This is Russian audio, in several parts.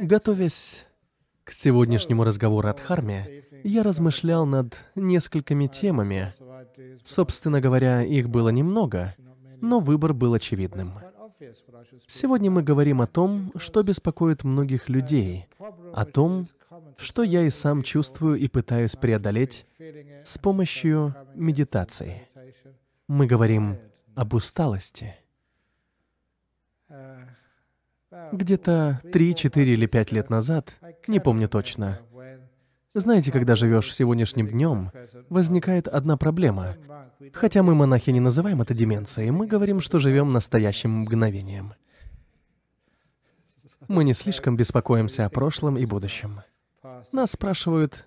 Готовясь к сегодняшнему разговору о Дхарме, я размышлял над несколькими темами. Собственно говоря, их было немного, но выбор был очевидным. Сегодня мы говорим о том, что беспокоит многих людей, о том, что я и сам чувствую и пытаюсь преодолеть с помощью медитации. Мы говорим об усталости. Где-то 3, 4 или 5 лет назад, не помню точно, знаете, когда живешь сегодняшним днем, возникает одна проблема. Хотя мы, монахи, не называем это деменцией, мы говорим, что живем настоящим мгновением. Мы не слишком беспокоимся о прошлом и будущем. Нас спрашивают,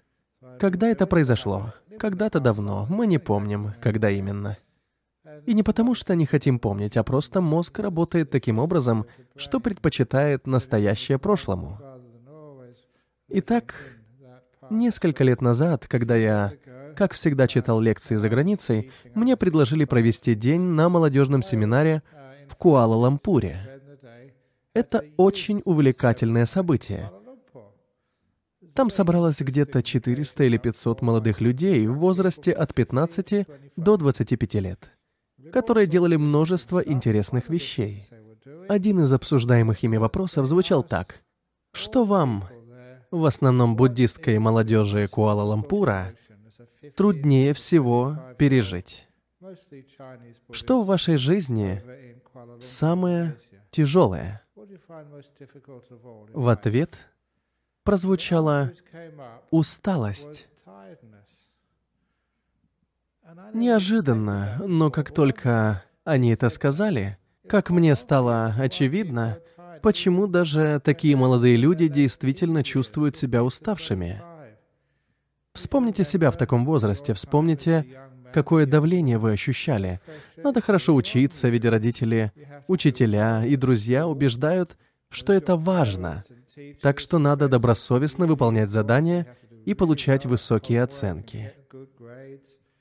когда это произошло? Когда-то давно, мы не помним, когда именно. И не потому, что не хотим помнить, а просто мозг работает таким образом, что предпочитает настоящее прошлому. Итак, несколько лет назад, когда я, как всегда, читал лекции за границей, мне предложили провести день на молодежном семинаре в Куала-Лампуре. Это очень увлекательное событие. Там собралось где-то 400 или 500 молодых людей в возрасте от 15 до 25 лет которые делали множество интересных вещей. Один из обсуждаемых ими вопросов звучал так. Что вам, в основном буддистской молодежи Куала-Лампура, труднее всего пережить? Что в вашей жизни самое тяжелое? В ответ прозвучала усталость. Неожиданно, но как только они это сказали, как мне стало очевидно, почему даже такие молодые люди действительно чувствуют себя уставшими. Вспомните себя в таком возрасте, вспомните, какое давление вы ощущали. Надо хорошо учиться, ведь родители, учителя и друзья убеждают, что это важно. Так что надо добросовестно выполнять задания и получать высокие оценки.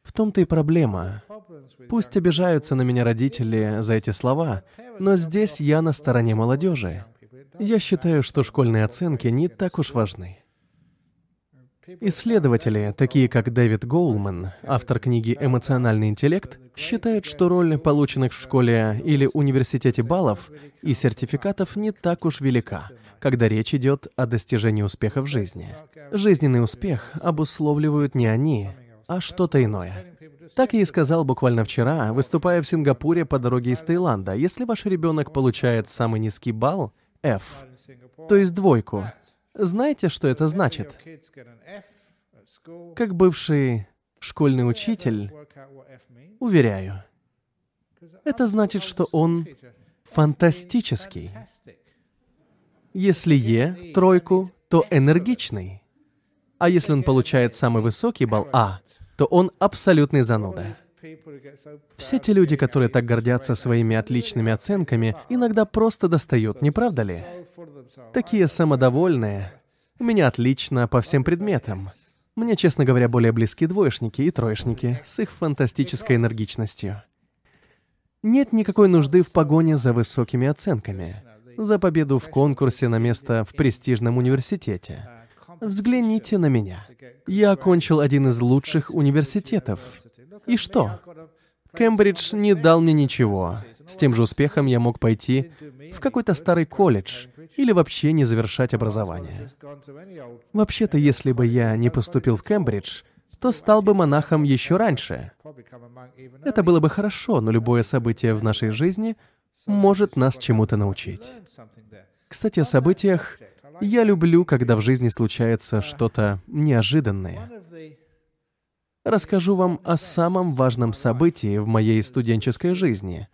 В том-то и проблема. Пусть обижаются на меня родители за эти слова, но здесь я на стороне молодежи. Я считаю, что школьные оценки не так уж важны. Исследователи, такие как Дэвид Гоулман, автор книги «Эмоциональный интеллект», считают, что роль полученных в школе или университете баллов и сертификатов не так уж велика, когда речь идет о достижении успеха в жизни. Жизненный успех обусловливают не они, а что-то иное. Так я и сказал буквально вчера, выступая в Сингапуре по дороге из Таиланда. Если ваш ребенок получает самый низкий балл, F, то есть двойку, знаете, что это значит? Как бывший школьный учитель, уверяю, это значит, что он фантастический. Если Е — тройку, то энергичный. А если он получает самый высокий балл А, то он абсолютный зануда. Все те люди, которые так гордятся своими отличными оценками, иногда просто достают, не правда ли? Такие самодовольные. У меня отлично по всем предметам. Мне, честно говоря, более близки двоечники и троечники с их фантастической энергичностью. Нет никакой нужды в погоне за высокими оценками, за победу в конкурсе на место в престижном университете. Взгляните на меня. Я окончил один из лучших университетов. И что? Кембридж не дал мне ничего. С тем же успехом я мог пойти в какой-то старый колледж или вообще не завершать образование. Вообще-то, если бы я не поступил в Кембридж, то стал бы монахом еще раньше. Это было бы хорошо, но любое событие в нашей жизни может нас чему-то научить. Кстати, о событиях я люблю, когда в жизни случается что-то неожиданное. Расскажу вам о самом важном событии в моей студенческой жизни,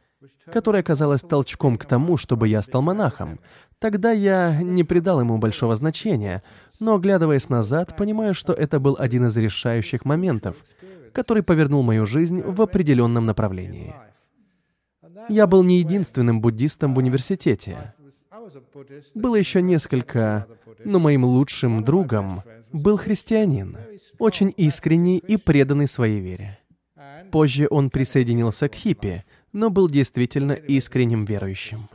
которое оказалось толчком к тому, чтобы я стал монахом. Тогда я не придал ему большого значения, но, оглядываясь назад, понимаю, что это был один из решающих моментов, который повернул мою жизнь в определенном направлении. Я был не единственным буддистом в университете. Было еще несколько, но моим лучшим другом был христианин, очень искренний и преданный своей вере. Позже он присоединился к хиппи, но был действительно искренним верующим.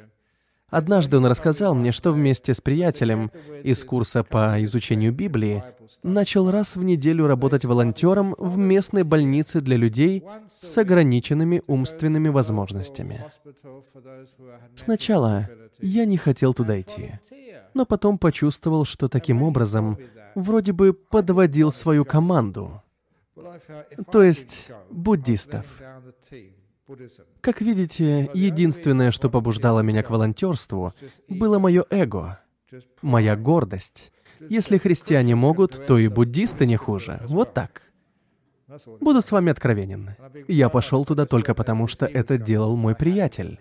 Однажды он рассказал мне, что вместе с приятелем из курса по изучению Библии начал раз в неделю работать волонтером в местной больнице для людей с ограниченными умственными возможностями. Сначала я не хотел туда идти, но потом почувствовал, что таким образом вроде бы подводил свою команду, то есть буддистов. Как видите, единственное, что побуждало меня к волонтерству, было мое эго, моя гордость. Если христиане могут, то и буддисты не хуже. Вот так. Буду с вами откровенен. Я пошел туда только потому, что это делал мой приятель.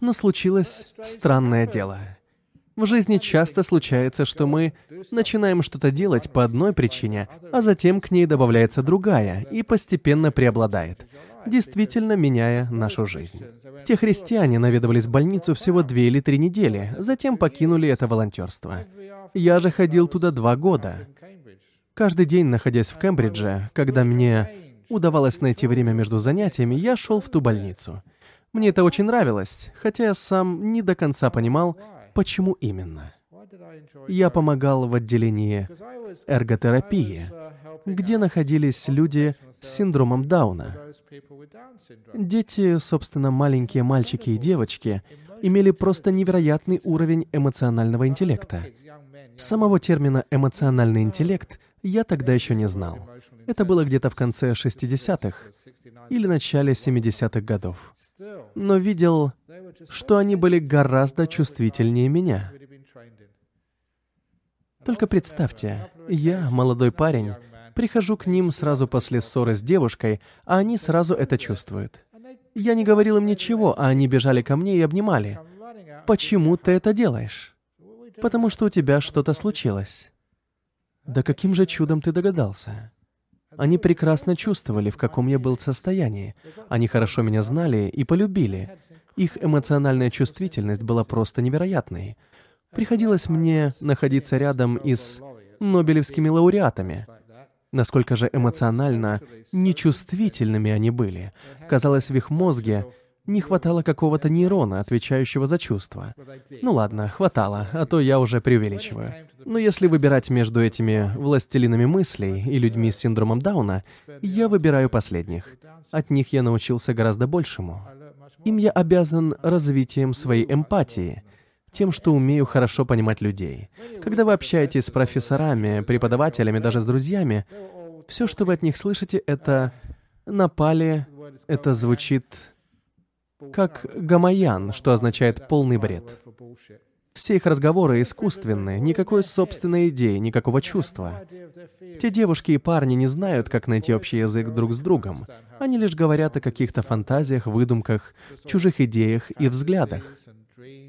Но случилось странное дело. В жизни часто случается, что мы начинаем что-то делать по одной причине, а затем к ней добавляется другая и постепенно преобладает, действительно меняя нашу жизнь. Те христиане наведывались в больницу всего две или три недели, затем покинули это волонтерство. Я же ходил туда два года. Каждый день, находясь в Кембридже, когда мне удавалось найти время между занятиями, я шел в ту больницу. Мне это очень нравилось, хотя я сам не до конца понимал, Почему именно? Я помогал в отделении эрготерапии, где находились люди с синдромом Дауна. Дети, собственно, маленькие мальчики и девочки, имели просто невероятный уровень эмоционального интеллекта. Самого термина «эмоциональный интеллект» я тогда еще не знал. Это было где-то в конце 60-х или начале 70-х годов. Но видел, что они были гораздо чувствительнее меня. Только представьте, я, молодой парень, прихожу к ним сразу после ссоры с девушкой, а они сразу это чувствуют. Я не говорил им ничего, а они бежали ко мне и обнимали. «Почему ты это делаешь?» «Потому что у тебя что-то случилось». «Да каким же чудом ты догадался?» Они прекрасно чувствовали, в каком я был состоянии. Они хорошо меня знали и полюбили. Их эмоциональная чувствительность была просто невероятной. Приходилось мне находиться рядом и с Нобелевскими лауреатами. Насколько же эмоционально нечувствительными они были. Казалось, в их мозге не хватало какого-то нейрона, отвечающего за чувства. Ну ладно, хватало, а то я уже преувеличиваю. Но если выбирать между этими властелинами мыслей и людьми с синдромом Дауна, я выбираю последних. От них я научился гораздо большему. Им я обязан развитием своей эмпатии, тем, что умею хорошо понимать людей. Когда вы общаетесь с профессорами, преподавателями, даже с друзьями, все, что вы от них слышите, это «напали», это звучит как гамаян, что означает «полный бред». Все их разговоры искусственные, никакой собственной идеи, никакого чувства. Те девушки и парни не знают, как найти общий язык друг с другом. Они лишь говорят о каких-то фантазиях, выдумках, чужих идеях и взглядах.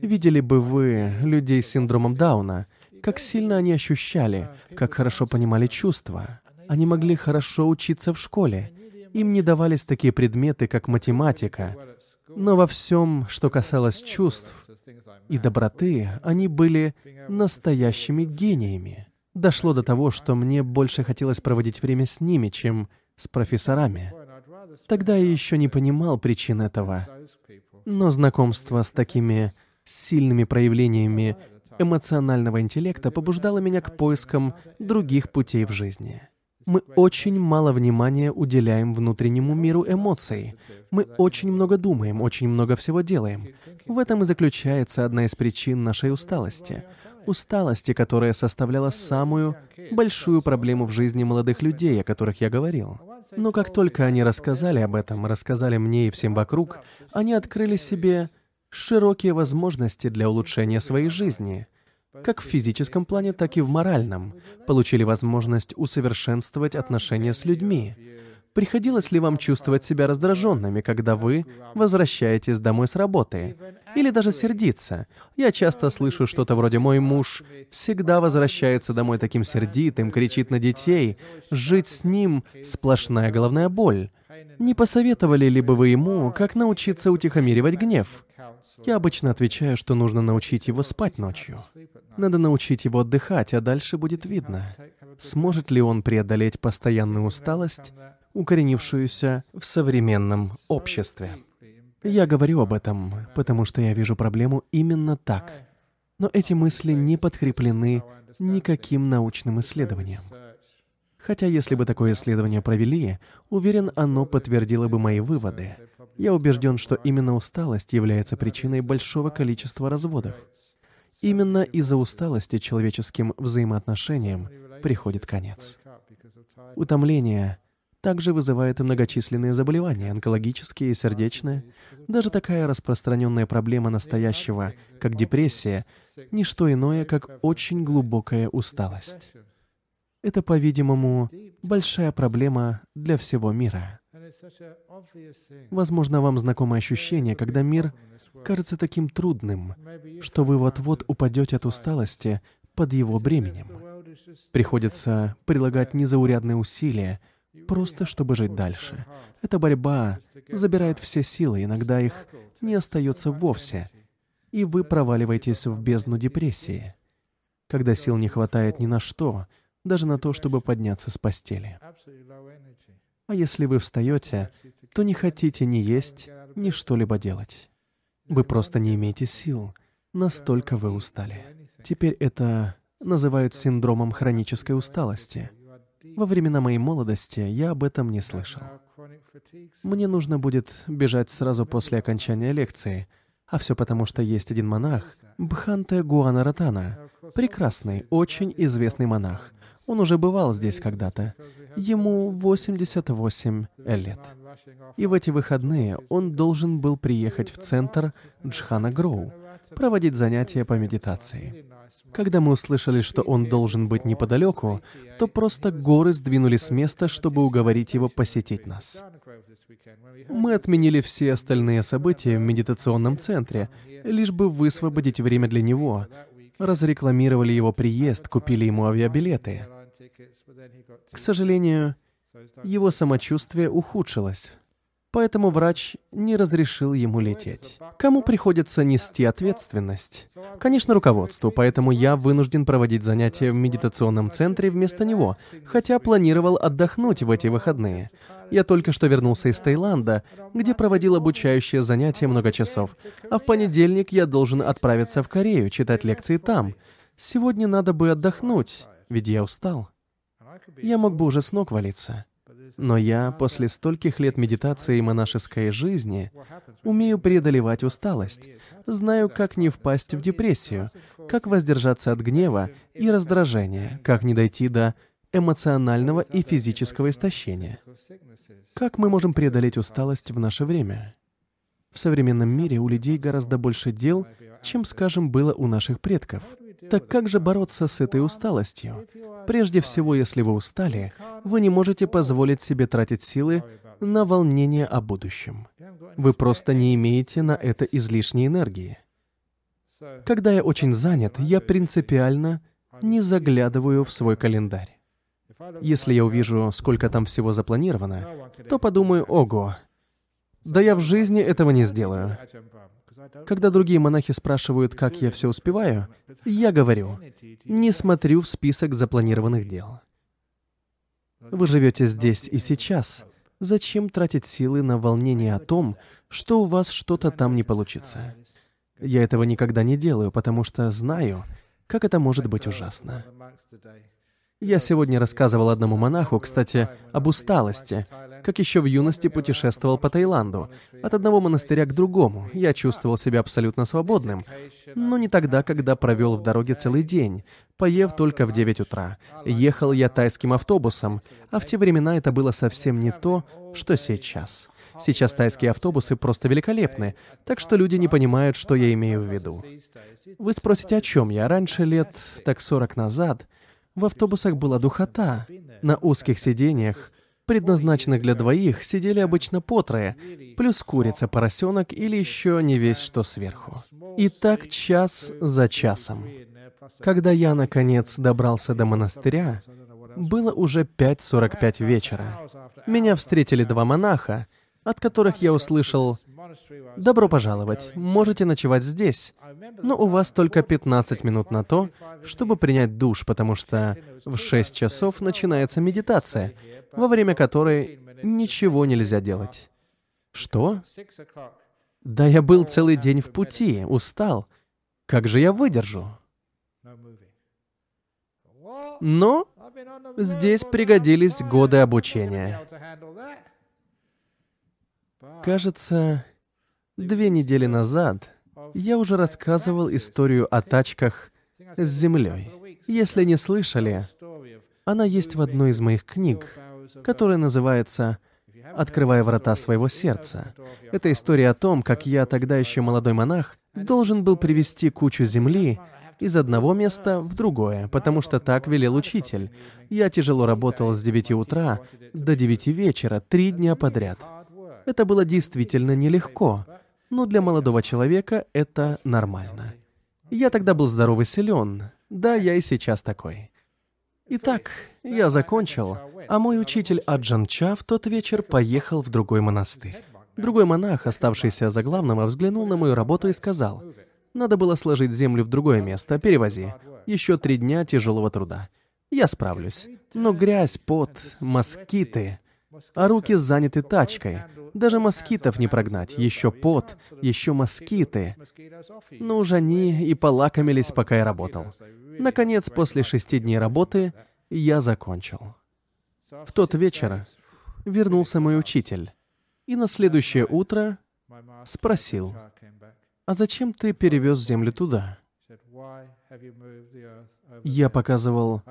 Видели бы вы людей с синдромом Дауна, как сильно они ощущали, как хорошо понимали чувства. Они могли хорошо учиться в школе. Им не давались такие предметы, как математика, но во всем, что касалось чувств и доброты, они были настоящими гениями. Дошло до того, что мне больше хотелось проводить время с ними, чем с профессорами. Тогда я еще не понимал причин этого. Но знакомство с такими сильными проявлениями эмоционального интеллекта побуждало меня к поискам других путей в жизни. Мы очень мало внимания уделяем внутреннему миру эмоций. Мы очень много думаем, очень много всего делаем. В этом и заключается одна из причин нашей усталости. Усталости, которая составляла самую большую проблему в жизни молодых людей, о которых я говорил. Но как только они рассказали об этом, рассказали мне и всем вокруг, они открыли себе широкие возможности для улучшения своей жизни — как в физическом плане, так и в моральном, получили возможность усовершенствовать отношения с людьми. Приходилось ли вам чувствовать себя раздраженными, когда вы возвращаетесь домой с работы? Или даже сердиться? Я часто слышу что-то вроде «мой муж всегда возвращается домой таким сердитым, кричит на детей, жить с ним — сплошная головная боль». Не посоветовали ли бы вы ему, как научиться утихомиривать гнев? Я обычно отвечаю, что нужно научить его спать ночью. Надо научить его отдыхать, а дальше будет видно, сможет ли он преодолеть постоянную усталость, укоренившуюся в современном обществе. Я говорю об этом, потому что я вижу проблему именно так. Но эти мысли не подкреплены никаким научным исследованием. Хотя если бы такое исследование провели, уверен, оно подтвердило бы мои выводы. Я убежден, что именно усталость является причиной большого количества разводов. Именно из-за усталости человеческим взаимоотношениям приходит конец. Утомление также вызывает многочисленные заболевания, онкологические и сердечные. Даже такая распространенная проблема настоящего, как депрессия, не что иное, как очень глубокая усталость. Это, по-видимому, большая проблема для всего мира. Возможно, вам знакомо ощущение, когда мир кажется таким трудным, что вы вот-вот упадете от усталости под его бременем. Приходится прилагать незаурядные усилия, просто чтобы жить дальше. Эта борьба забирает все силы, иногда их не остается вовсе, и вы проваливаетесь в бездну депрессии, когда сил не хватает ни на что, даже на то, чтобы подняться с постели. А если вы встаете, то не хотите ни есть, ни что-либо делать. Вы просто не имеете сил, настолько вы устали. Теперь это называют синдромом хронической усталости. Во времена моей молодости я об этом не слышал. Мне нужно будет бежать сразу после окончания лекции, а все потому, что есть один монах, Бханте Гуанаратана, прекрасный, очень известный монах, он уже бывал здесь когда-то. Ему 88 лет. И в эти выходные он должен был приехать в центр Джхана Гроу, проводить занятия по медитации. Когда мы услышали, что он должен быть неподалеку, то просто горы сдвинули с места, чтобы уговорить его посетить нас. Мы отменили все остальные события в медитационном центре, лишь бы высвободить время для него. Разрекламировали его приезд, купили ему авиабилеты. К сожалению, его самочувствие ухудшилось, поэтому врач не разрешил ему лететь. Кому приходится нести ответственность? Конечно, руководству, поэтому я вынужден проводить занятия в медитационном центре вместо него, хотя планировал отдохнуть в эти выходные. Я только что вернулся из Таиланда, где проводил обучающие занятия много часов, а в понедельник я должен отправиться в Корею, читать лекции там. Сегодня надо бы отдохнуть, ведь я устал. Я мог бы уже с ног валиться. Но я, после стольких лет медитации и монашеской жизни, умею преодолевать усталость, знаю, как не впасть в депрессию, как воздержаться от гнева и раздражения, как не дойти до эмоционального и физического истощения. Как мы можем преодолеть усталость в наше время? В современном мире у людей гораздо больше дел, чем, скажем, было у наших предков. Так как же бороться с этой усталостью? Прежде всего, если вы устали, вы не можете позволить себе тратить силы на волнение о будущем. Вы просто не имеете на это излишней энергии. Когда я очень занят, я принципиально не заглядываю в свой календарь. Если я увижу, сколько там всего запланировано, то подумаю, ого, да я в жизни этого не сделаю. Когда другие монахи спрашивают, как я все успеваю, я говорю, не смотрю в список запланированных дел. Вы живете здесь и сейчас. Зачем тратить силы на волнение о том, что у вас что-то там не получится? Я этого никогда не делаю, потому что знаю, как это может быть ужасно. Я сегодня рассказывал одному монаху, кстати, об усталости, как еще в юности путешествовал по Таиланду. От одного монастыря к другому. Я чувствовал себя абсолютно свободным. Но не тогда, когда провел в дороге целый день, поев только в 9 утра. Ехал я тайским автобусом, а в те времена это было совсем не то, что сейчас. Сейчас тайские автобусы просто великолепны, так что люди не понимают, что я имею в виду. Вы спросите, о чем я? Раньше, лет так 40 назад, в автобусах была духота. На узких сиденьях, предназначенных для двоих, сидели обычно по трое, плюс курица, поросенок или еще не весь что сверху. И так час за часом. Когда я, наконец, добрался до монастыря, было уже 5.45 вечера. Меня встретили два монаха, от которых я услышал «Добро пожаловать, можете ночевать здесь, но у вас только 15 минут на то, чтобы принять душ, потому что в 6 часов начинается медитация, во время которой ничего нельзя делать». Что? Да я был целый день в пути, устал. Как же я выдержу? Но здесь пригодились годы обучения. Кажется, две недели назад я уже рассказывал историю о тачках с землей. Если не слышали, она есть в одной из моих книг, которая называется «Открывая врата своего сердца». Это история о том, как я, тогда еще молодой монах, должен был привести кучу земли из одного места в другое, потому что так велел учитель. Я тяжело работал с 9 утра до 9 вечера, три дня подряд. Это было действительно нелегко, но для молодого человека это нормально. Я тогда был здоров и силен. Да, я и сейчас такой. Итак, я закончил, а мой учитель Аджан Ча в тот вечер поехал в другой монастырь. Другой монах, оставшийся за главным, взглянул на мою работу и сказал, «Надо было сложить землю в другое место, перевози. Еще три дня тяжелого труда. Я справлюсь. Но грязь, пот, москиты, а руки заняты тачкой. Даже москитов не прогнать. Еще пот, еще москиты. Ну уж они и полакомились, пока я работал. Наконец, после шести дней работы, я закончил. В тот вечер вернулся мой учитель. И на следующее утро спросил, «А зачем ты перевез землю туда?» Я показывал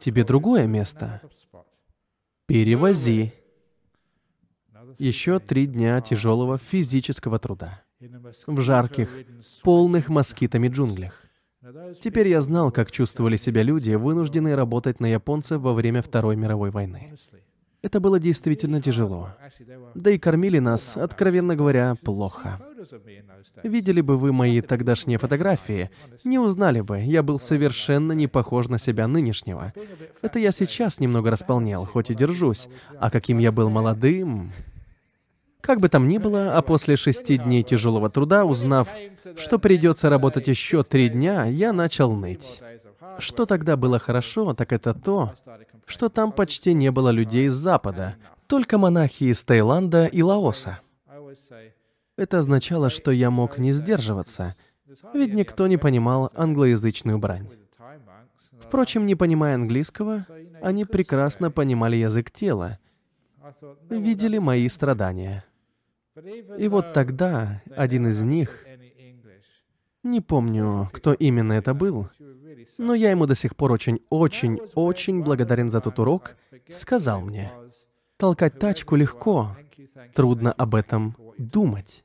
тебе другое место. Перевози. Еще три дня тяжелого физического труда. В жарких, полных москитами джунглях. Теперь я знал, как чувствовали себя люди, вынужденные работать на японцев во время Второй мировой войны. Это было действительно тяжело. Да и кормили нас, откровенно говоря, плохо. Видели бы вы мои тогдашние фотографии, не узнали бы, я был совершенно не похож на себя нынешнего. Это я сейчас немного располнел, хоть и держусь, а каким я был молодым... Как бы там ни было, а после шести дней тяжелого труда, узнав, что придется работать еще три дня, я начал ныть. Что тогда было хорошо, так это то, что там почти не было людей из Запада, только монахи из Таиланда и Лаоса. Это означало, что я мог не сдерживаться, ведь никто не понимал англоязычную брань. Впрочем, не понимая английского, они прекрасно понимали язык тела, видели мои страдания. И вот тогда один из них, не помню, кто именно это был, но я ему до сих пор очень-очень-очень благодарен за тот урок, сказал мне, толкать тачку легко, трудно об этом думать.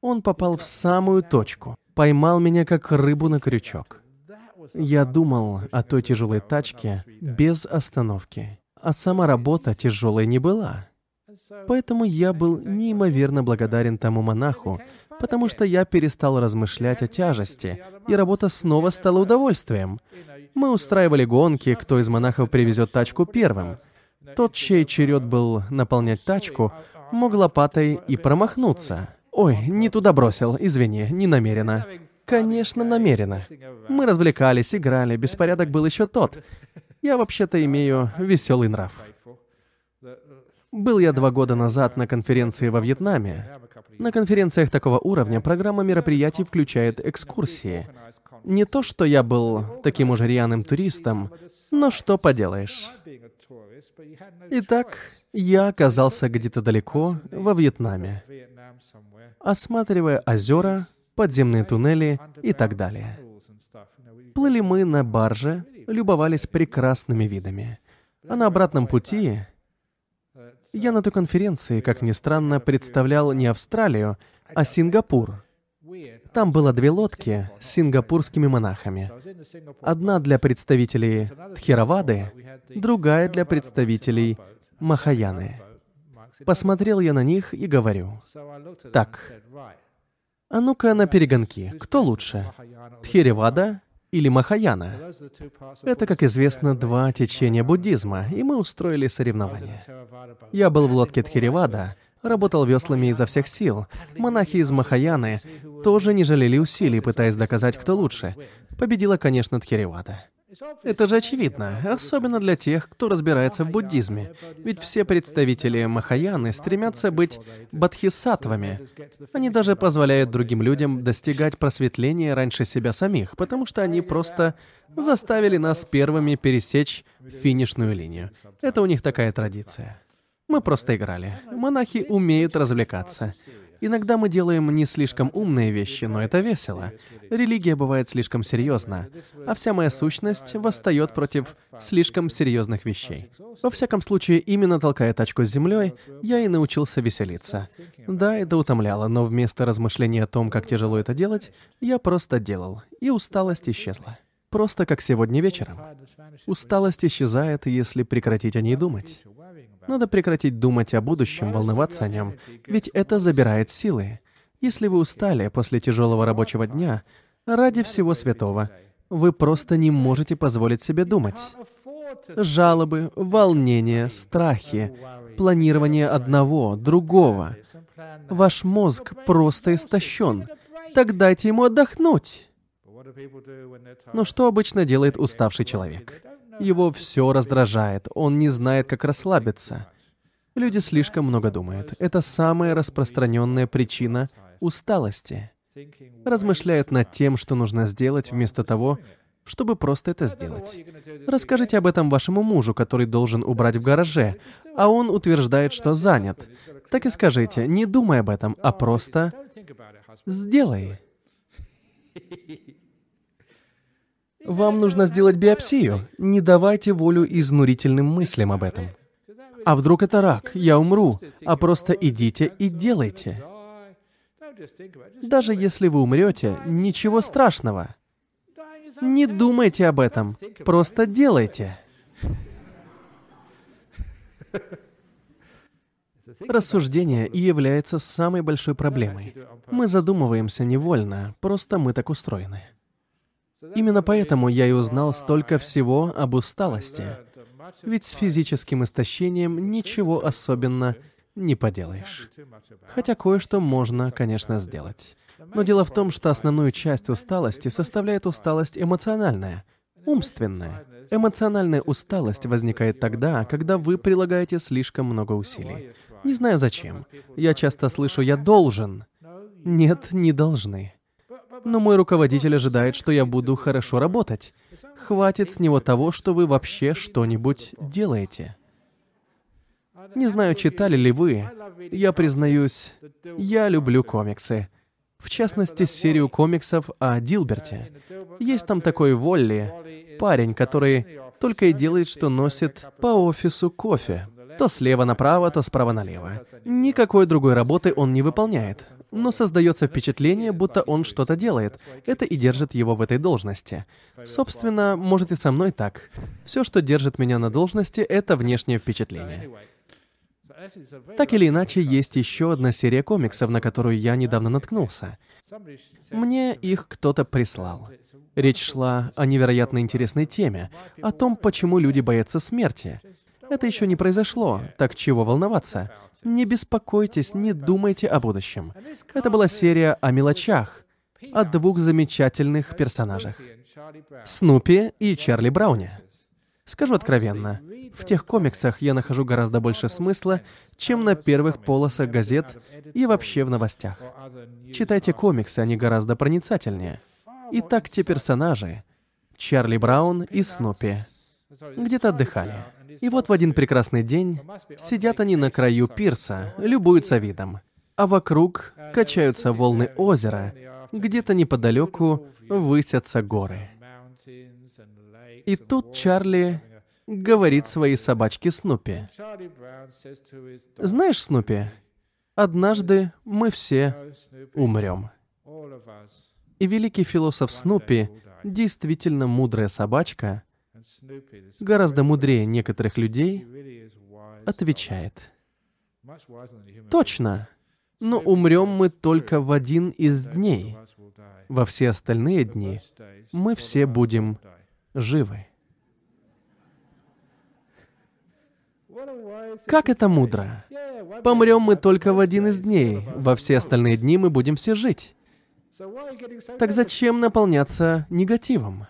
Он попал в самую точку поймал меня как рыбу на крючок. Я думал о той тяжелой тачке без остановки, а сама работа тяжелой не была. Поэтому я был неимоверно благодарен тому монаху, потому что я перестал размышлять о тяжести, и работа снова стала удовольствием. Мы устраивали гонки, кто из монахов привезет тачку первым. Тот, чей черед был наполнять тачку, мог лопатой и промахнуться. Ой, не туда бросил, извини, не намеренно. Конечно, намеренно. Мы развлекались, играли, беспорядок был еще тот. Я вообще-то имею веселый нрав. Был я два года назад на конференции во Вьетнаме. На конференциях такого уровня программа мероприятий включает экскурсии. Не то, что я был таким уж рьяным туристом, но что поделаешь. Итак, я оказался где-то далеко, во Вьетнаме осматривая озера, подземные туннели и так далее. Плыли мы на барже, любовались прекрасными видами. А на обратном пути я на той конференции, как ни странно, представлял не Австралию, а Сингапур. Там было две лодки с сингапурскими монахами. Одна для представителей Тхеравады, другая для представителей Махаяны. Посмотрел я на них и говорю, так, а ну-ка на перегонки, кто лучше, Тхеревада или Махаяна? Это, как известно, два течения буддизма, и мы устроили соревнования. Я был в лодке Тхеревада, работал веслами изо всех сил. Монахи из Махаяны тоже не жалели усилий, пытаясь доказать, кто лучше. Победила, конечно, Тхеревада. Это же очевидно, особенно для тех, кто разбирается в буддизме. Ведь все представители Махаяны стремятся быть бодхисаттвами. Они даже позволяют другим людям достигать просветления раньше себя самих, потому что они просто заставили нас первыми пересечь финишную линию. Это у них такая традиция. Мы просто играли. Монахи умеют развлекаться. Иногда мы делаем не слишком умные вещи, но это весело. Религия бывает слишком серьезна, а вся моя сущность восстает против слишком серьезных вещей. Во всяком случае, именно толкая тачку с землей, я и научился веселиться. Да, это утомляло, но вместо размышления о том, как тяжело это делать, я просто делал, и усталость исчезла. Просто как сегодня вечером. Усталость исчезает, если прекратить о ней думать. Надо прекратить думать о будущем, волноваться о нем, ведь это забирает силы. Если вы устали после тяжелого рабочего дня, ради всего святого, вы просто не можете позволить себе думать. Жалобы, волнения, страхи, планирование одного, другого. Ваш мозг просто истощен. Так дайте ему отдохнуть. Но что обычно делает уставший человек? Его все раздражает, он не знает, как расслабиться. Люди слишком много думают. Это самая распространенная причина усталости. Размышляют над тем, что нужно сделать, вместо того, чтобы просто это сделать. Расскажите об этом вашему мужу, который должен убрать в гараже, а он утверждает, что занят. Так и скажите, не думай об этом, а просто сделай. Вам нужно сделать биопсию. Не давайте волю изнурительным мыслям об этом. А вдруг это рак? Я умру. А просто идите и делайте. Даже если вы умрете, ничего страшного. Не думайте об этом. Просто делайте. Рассуждение и является самой большой проблемой. Мы задумываемся невольно, просто мы так устроены. Именно поэтому я и узнал столько всего об усталости. Ведь с физическим истощением ничего особенно не поделаешь. Хотя кое-что можно, конечно, сделать. Но дело в том, что основную часть усталости составляет усталость эмоциональная, умственная. Эмоциональная усталость возникает тогда, когда вы прилагаете слишком много усилий. Не знаю зачем. Я часто слышу «я должен». Нет, не должны но мой руководитель ожидает, что я буду хорошо работать. Хватит с него того, что вы вообще что-нибудь делаете. Не знаю, читали ли вы. Я признаюсь, я люблю комиксы. В частности, серию комиксов о Дилберте. Есть там такой Волли, парень, который только и делает, что носит по офису кофе. То слева направо, то справа налево. Никакой другой работы он не выполняет но создается впечатление, будто он что-то делает. Это и держит его в этой должности. Собственно, может и со мной так. Все, что держит меня на должности, это внешнее впечатление. Так или иначе, есть еще одна серия комиксов, на которую я недавно наткнулся. Мне их кто-то прислал. Речь шла о невероятно интересной теме, о том, почему люди боятся смерти. Это еще не произошло, так чего волноваться? Не беспокойтесь, не думайте о будущем. Это была серия о мелочах, о двух замечательных персонажах. Снупи и Чарли Брауне. Скажу откровенно, в тех комиксах я нахожу гораздо больше смысла, чем на первых полосах газет и вообще в новостях. Читайте комиксы, они гораздо проницательнее. Итак, те персонажи, Чарли Браун и Снупи, где-то отдыхали. И вот в один прекрасный день сидят они на краю пирса, любуются видом. А вокруг качаются волны озера, где-то неподалеку высятся горы. И тут Чарли говорит своей собачке Снупи. «Знаешь, Снупи, однажды мы все умрем». И великий философ Снупи, действительно мудрая собачка, гораздо мудрее некоторых людей, отвечает, «Точно, но умрем мы только в один из дней. Во все остальные дни мы все будем живы». Как это мудро? Помрем мы только в один из дней, во все остальные дни мы будем все жить. Так зачем наполняться негативом?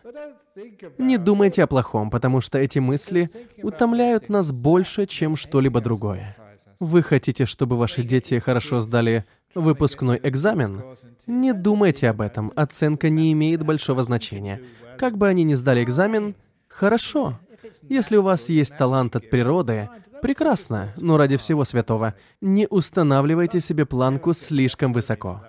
Не думайте о плохом, потому что эти мысли утомляют нас больше, чем что-либо другое. Вы хотите, чтобы ваши дети хорошо сдали выпускной экзамен? Не думайте об этом, оценка не имеет большого значения. Как бы они ни сдали экзамен, хорошо. Если у вас есть талант от природы, прекрасно, но ради всего святого, не устанавливайте себе планку слишком высоко.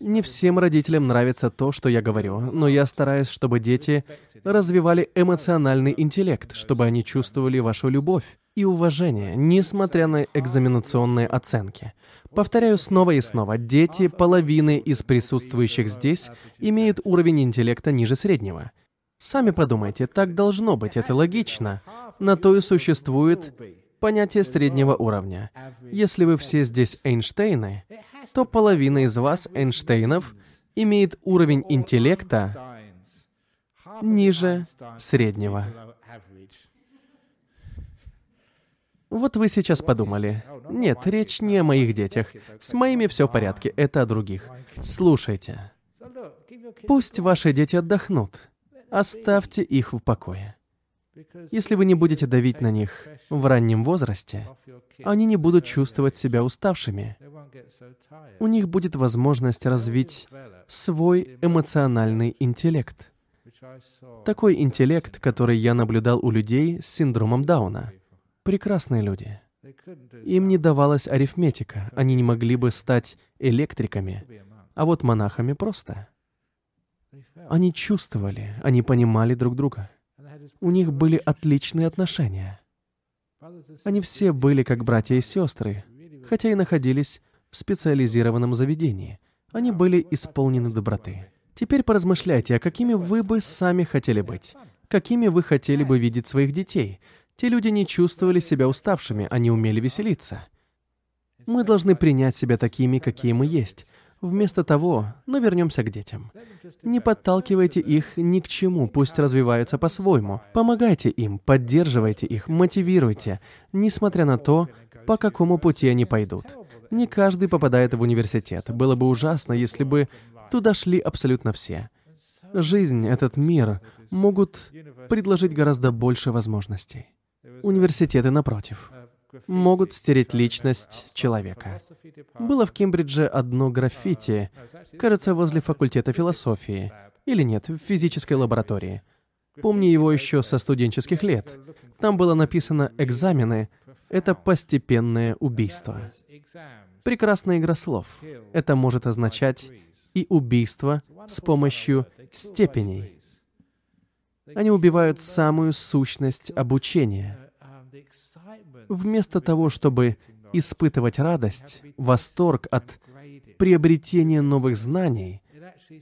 Не всем родителям нравится то, что я говорю, но я стараюсь, чтобы дети развивали эмоциональный интеллект, чтобы они чувствовали вашу любовь и уважение, несмотря на экзаменационные оценки. Повторяю снова и снова, дети половины из присутствующих здесь имеют уровень интеллекта ниже среднего. Сами подумайте, так должно быть, это логично. На то и существует понятие среднего уровня. Если вы все здесь Эйнштейны, то половина из вас, Эйнштейнов, имеет уровень интеллекта ниже среднего. Вот вы сейчас подумали. Нет, речь не о моих детях. С моими все в порядке, это о других. Слушайте. Пусть ваши дети отдохнут. Оставьте их в покое. Если вы не будете давить на них в раннем возрасте, они не будут чувствовать себя уставшими. У них будет возможность развить свой эмоциональный интеллект. Такой интеллект, который я наблюдал у людей с синдромом Дауна. Прекрасные люди. Им не давалась арифметика, они не могли бы стать электриками, а вот монахами просто. Они чувствовали, они понимали друг друга. У них были отличные отношения. Они все были как братья и сестры, хотя и находились в специализированном заведении. Они были исполнены доброты. Теперь поразмышляйте, а какими вы бы сами хотели быть? Какими вы хотели бы видеть своих детей? Те люди не чувствовали себя уставшими, они умели веселиться. Мы должны принять себя такими, какие мы есть, Вместо того, но ну, вернемся к детям. Не подталкивайте их ни к чему, пусть развиваются по-своему. Помогайте им, поддерживайте их, мотивируйте, несмотря на то, по какому пути они пойдут. Не каждый попадает в университет. Было бы ужасно, если бы туда шли абсолютно все. Жизнь, этот мир могут предложить гораздо больше возможностей. Университеты, напротив, могут стереть личность человека. Было в Кембридже одно граффити, кажется, возле факультета философии. Или нет, в физической лаборатории. Помню его еще со студенческих лет. Там было написано «экзамены — это постепенное убийство». Прекрасная игра слов. Это может означать и убийство с помощью степеней. Они убивают самую сущность обучения — Вместо того, чтобы испытывать радость, восторг от приобретения новых знаний,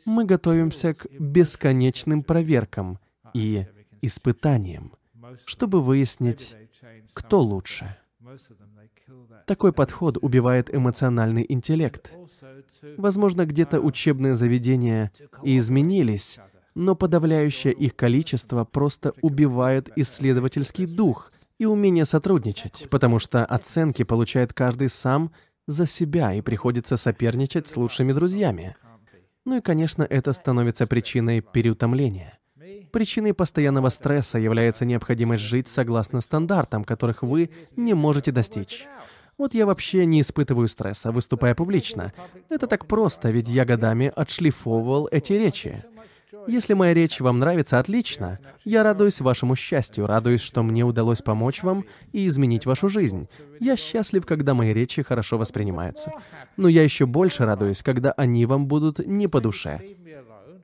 мы готовимся к бесконечным проверкам и испытаниям, чтобы выяснить, кто лучше. Такой подход убивает эмоциональный интеллект. Возможно, где-то учебные заведения и изменились, но подавляющее их количество просто убивает исследовательский дух и умение сотрудничать, потому что оценки получает каждый сам за себя и приходится соперничать с лучшими друзьями. Ну и, конечно, это становится причиной переутомления. Причиной постоянного стресса является необходимость жить согласно стандартам, которых вы не можете достичь. Вот я вообще не испытываю стресса, выступая публично. Это так просто, ведь я годами отшлифовывал эти речи. Если моя речь вам нравится, отлично. Я радуюсь вашему счастью, радуюсь, что мне удалось помочь вам и изменить вашу жизнь. Я счастлив, когда мои речи хорошо воспринимаются. Но я еще больше радуюсь, когда они вам будут не по душе.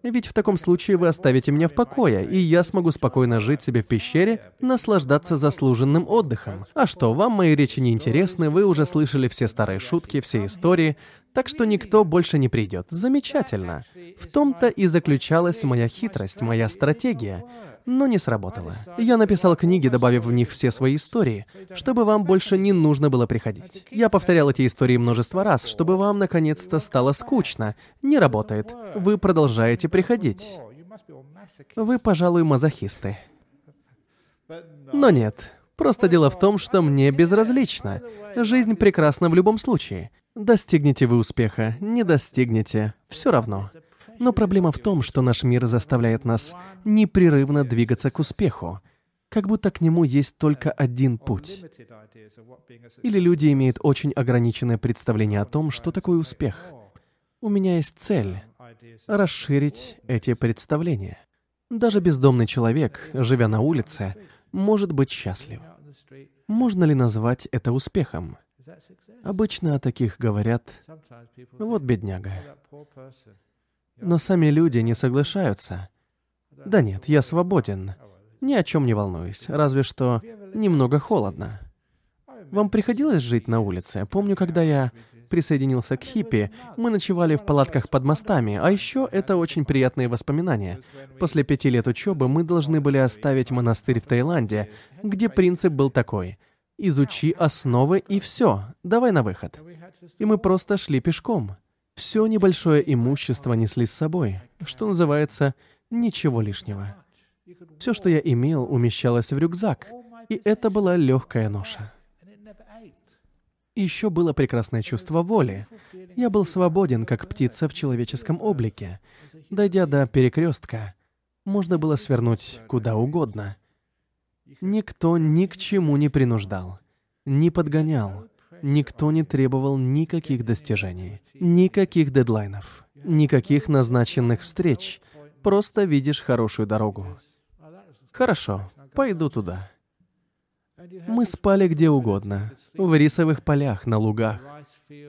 Ведь в таком случае вы оставите меня в покое, и я смогу спокойно жить себе в пещере, наслаждаться заслуженным отдыхом. А что, вам мои речи не интересны, вы уже слышали все старые шутки, все истории, так что никто больше не придет. Замечательно. В том-то и заключалась моя хитрость, моя стратегия но не сработало. Я написал книги, добавив в них все свои истории, чтобы вам больше не нужно было приходить. Я повторял эти истории множество раз, чтобы вам наконец-то стало скучно. Не работает. Вы продолжаете приходить. Вы, пожалуй, мазохисты. Но нет. Просто дело в том, что мне безразлично. Жизнь прекрасна в любом случае. Достигнете вы успеха, не достигнете, все равно. Но проблема в том, что наш мир заставляет нас непрерывно двигаться к успеху, как будто к нему есть только один путь. Или люди имеют очень ограниченное представление о том, что такое успех. У меня есть цель — расширить эти представления. Даже бездомный человек, живя на улице, может быть счастлив. Можно ли назвать это успехом? Обычно о таких говорят «вот бедняга». Но сами люди не соглашаются. Да нет, я свободен. Ни о чем не волнуюсь, разве что немного холодно. Вам приходилось жить на улице? Помню, когда я присоединился к хиппи, мы ночевали в палатках под мостами, а еще это очень приятные воспоминания. После пяти лет учебы мы должны были оставить монастырь в Таиланде, где принцип был такой — изучи основы и все, давай на выход. И мы просто шли пешком. Все небольшое имущество несли с собой, что называется, ничего лишнего. Все, что я имел, умещалось в рюкзак, и это была легкая ноша. Еще было прекрасное чувство воли. Я был свободен, как птица в человеческом облике. Дойдя до перекрестка, можно было свернуть куда угодно. Никто ни к чему не принуждал, не подгонял, никто не требовал никаких достижений, никаких дедлайнов, никаких назначенных встреч. Просто видишь хорошую дорогу. Хорошо, пойду туда. Мы спали где угодно, в рисовых полях, на лугах.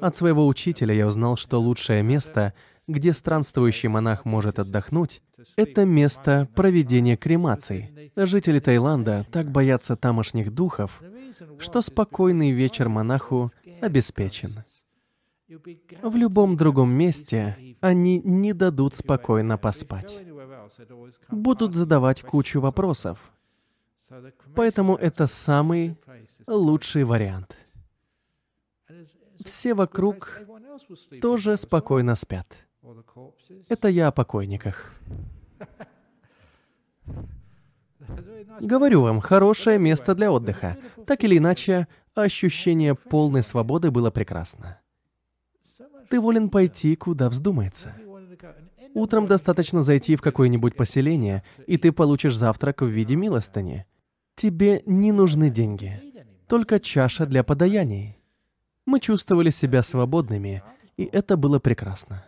От своего учителя я узнал, что лучшее место, где странствующий монах может отдохнуть, это место проведения кремаций. Жители Таиланда так боятся тамошних духов, что спокойный вечер монаху обеспечен. В любом другом месте они не дадут спокойно поспать. Будут задавать кучу вопросов. Поэтому это самый лучший вариант. Все вокруг тоже спокойно спят. Это я о покойниках. Говорю вам, хорошее место для отдыха. Так или иначе, ощущение полной свободы было прекрасно. Ты волен пойти, куда вздумается. Утром достаточно зайти в какое-нибудь поселение, и ты получишь завтрак в виде милостыни. Тебе не нужны деньги, только чаша для подаяний. Мы чувствовали себя свободными, и это было прекрасно.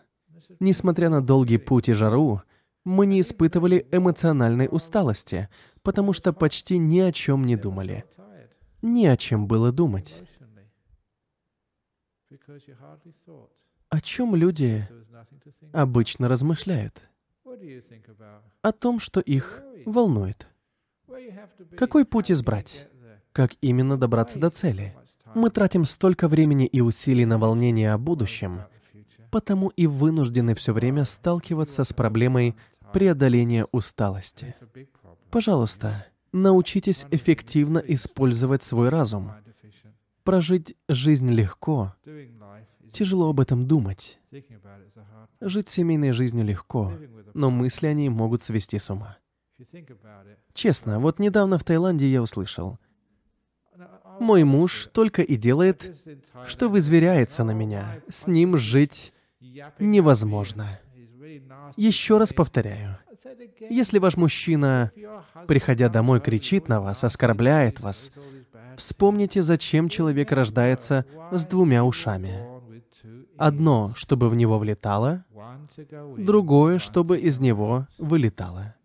Несмотря на долгий путь и жару, мы не испытывали эмоциональной усталости, потому что почти ни о чем не думали. Ни о чем было думать. О чем люди обычно размышляют? О том, что их волнует. Какой путь избрать? Как именно добраться до цели? Мы тратим столько времени и усилий на волнение о будущем, потому и вынуждены все время сталкиваться с проблемой преодоления усталости. Пожалуйста, научитесь эффективно использовать свой разум. Прожить жизнь легко. Тяжело об этом думать. Жить семейной жизнью легко, но мысли о ней могут свести с ума. Честно, вот недавно в Таиланде я услышал. Мой муж только и делает, что вызверяется на меня. С ним жить невозможно. Еще раз повторяю. Если ваш мужчина, приходя домой, кричит на вас, оскорбляет вас, вспомните, зачем человек рождается с двумя ушами. Одно, чтобы в него влетало, другое, чтобы из него вылетало.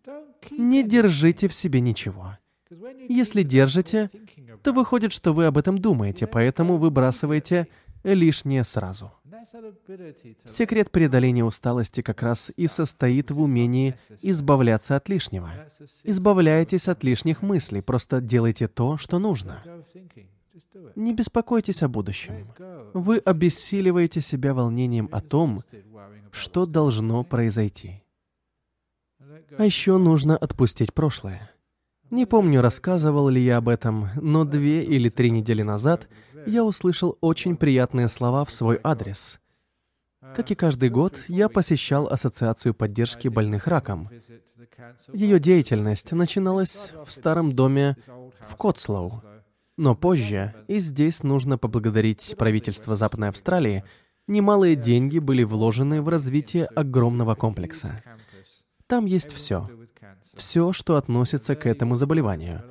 Не держите в себе ничего. Если держите, то выходит, что вы об этом думаете, поэтому выбрасываете лишнее сразу. Секрет преодоления усталости как раз и состоит в умении избавляться от лишнего. Избавляйтесь от лишних мыслей, просто делайте то, что нужно. Не беспокойтесь о будущем. Вы обессиливаете себя волнением о том, что должно произойти. А еще нужно отпустить прошлое. Не помню, рассказывал ли я об этом, но две или три недели назад я услышал очень приятные слова в свой адрес. Как и каждый год, я посещал Ассоциацию поддержки больных раком. Ее деятельность начиналась в старом доме в Котслоу. Но позже, и здесь нужно поблагодарить правительство Западной Австралии, Немалые деньги были вложены в развитие огромного комплекса. Там есть все. Все, что относится к этому заболеванию.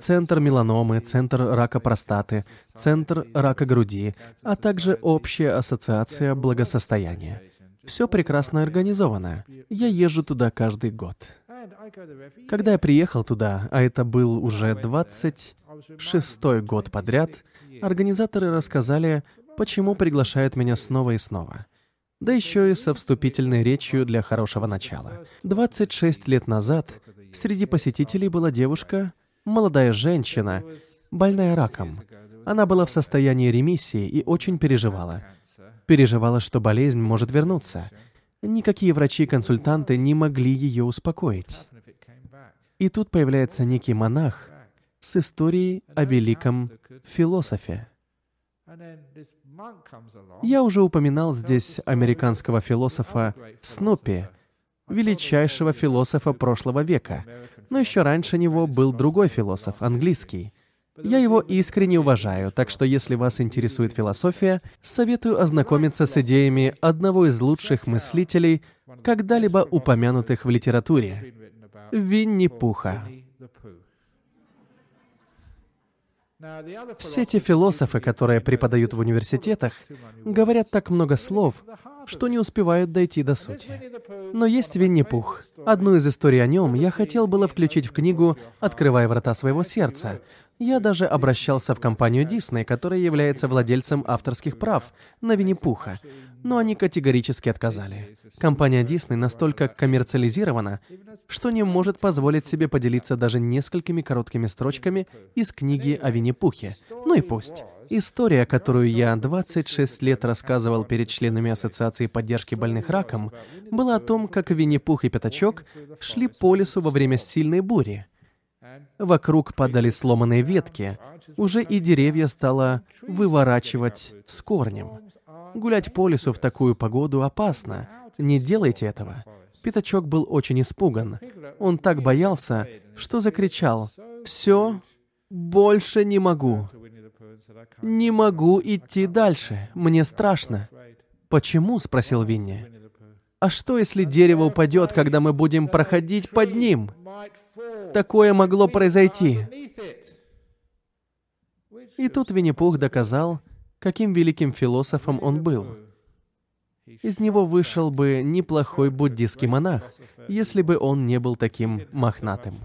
Центр меланомы, центр рака простаты, центр рака груди, а также общая ассоциация благосостояния. Все прекрасно организовано. Я езжу туда каждый год. Когда я приехал туда, а это был уже 26-й год подряд, организаторы рассказали, почему приглашают меня снова и снова. Да еще и со вступительной речью для хорошего начала. 26 лет назад среди посетителей была девушка, молодая женщина, больная раком. Она была в состоянии ремиссии и очень переживала. Переживала, что болезнь может вернуться. Никакие врачи-консультанты не могли ее успокоить. И тут появляется некий монах с историей о великом философе. Я уже упоминал здесь американского философа Снупи, величайшего философа прошлого века. Но еще раньше него был другой философ, английский. Я его искренне уважаю, так что если вас интересует философия, советую ознакомиться с идеями одного из лучших мыслителей, когда-либо упомянутых в литературе — Винни-Пуха. Все те философы, которые преподают в университетах, говорят так много слов, что не успевают дойти до сути. Но есть Винни-Пух. Одну из историй о нем я хотел было включить в книгу «Открывая врата своего сердца». Я даже обращался в компанию Дисней, которая является владельцем авторских прав на Винни-Пуха, но они категорически отказали. Компания Disney настолько коммерциализирована, что не может позволить себе поделиться даже несколькими короткими строчками из книги о Винни-Пухе. Ну и пусть. История, которую я 26 лет рассказывал перед членами Ассоциации поддержки больных раком, была о том, как Винни-Пух и Пятачок шли по лесу во время сильной бури. Вокруг падали сломанные ветки, уже и деревья стало выворачивать с корнем. Гулять по лесу в такую погоду опасно. Не делайте этого. Пятачок был очень испуган. Он так боялся, что закричал «Все, больше не могу. Не могу идти дальше. Мне страшно». «Почему?» — спросил Винни. «А что, если дерево упадет, когда мы будем проходить под ним?» Такое могло произойти. И тут Винни-Пух доказал, каким великим философом он был. Из него вышел бы неплохой буддийский монах, если бы он не был таким мохнатым.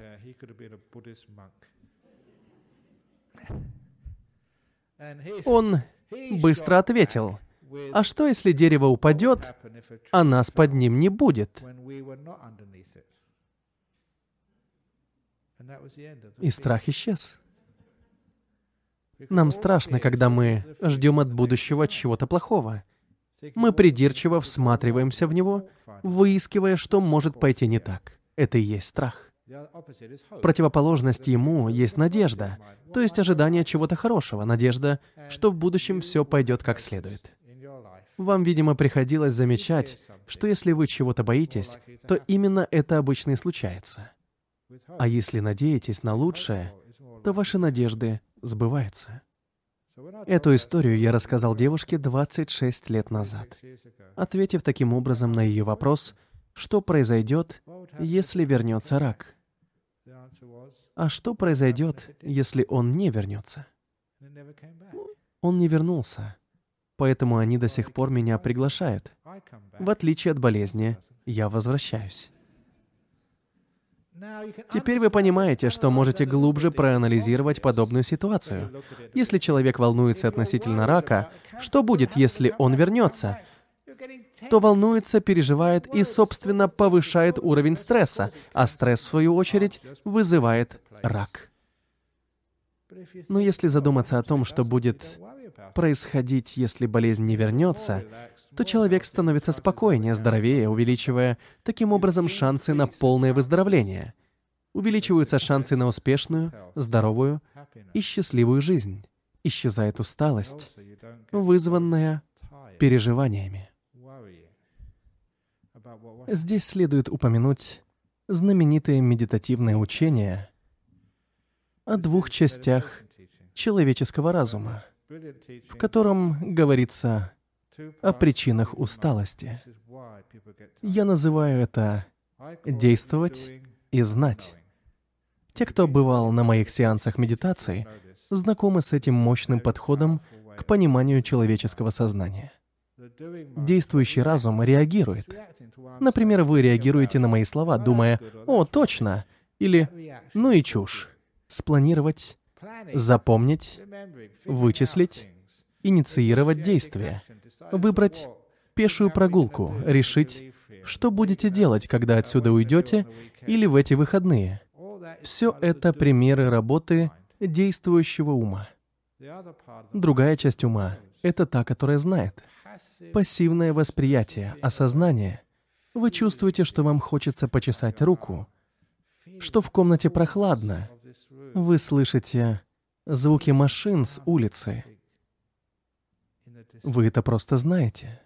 Он быстро ответил, а что, если дерево упадет, а нас под ним не будет? И страх исчез. Нам страшно, когда мы ждем от будущего чего-то плохого. Мы придирчиво всматриваемся в него, выискивая, что может пойти не так. Это и есть страх. Противоположность ему есть надежда, то есть ожидание чего-то хорошего, надежда, что в будущем все пойдет как следует. Вам, видимо, приходилось замечать, что если вы чего-то боитесь, то именно это обычно и случается. А если надеетесь на лучшее, то ваши надежды сбываются. Эту историю я рассказал девушке 26 лет назад, ответив таким образом на ее вопрос, что произойдет, если вернется рак. А что произойдет, если он не вернется? Он не вернулся, поэтому они до сих пор меня приглашают. В отличие от болезни, я возвращаюсь. Теперь вы понимаете, что можете глубже проанализировать подобную ситуацию. Если человек волнуется относительно рака, что будет, если он вернется? То волнуется, переживает и, собственно, повышает уровень стресса, а стресс, в свою очередь, вызывает рак. Но если задуматься о том, что будет происходить, если болезнь не вернется, то человек становится спокойнее, здоровее, увеличивая таким образом шансы на полное выздоровление. Увеличиваются шансы на успешную, здоровую и счастливую жизнь. Исчезает усталость, вызванная переживаниями. Здесь следует упомянуть знаменитое медитативное учение о двух частях человеческого разума, в котором говорится о причинах усталости. Я называю это действовать и знать. Те, кто бывал на моих сеансах медитации, знакомы с этим мощным подходом к пониманию человеческого сознания. Действующий разум реагирует. Например, вы реагируете на мои слова, думая «О, точно!» или «Ну и чушь». Спланировать, запомнить, вычислить, инициировать действие, выбрать пешую прогулку, решить, что будете делать, когда отсюда уйдете или в эти выходные. Все это примеры работы действующего ума. Другая часть ума — это та, которая знает. Пассивное восприятие, осознание. Вы чувствуете, что вам хочется почесать руку, что в комнате прохладно. Вы слышите звуки машин с улицы. Вы это просто знаете.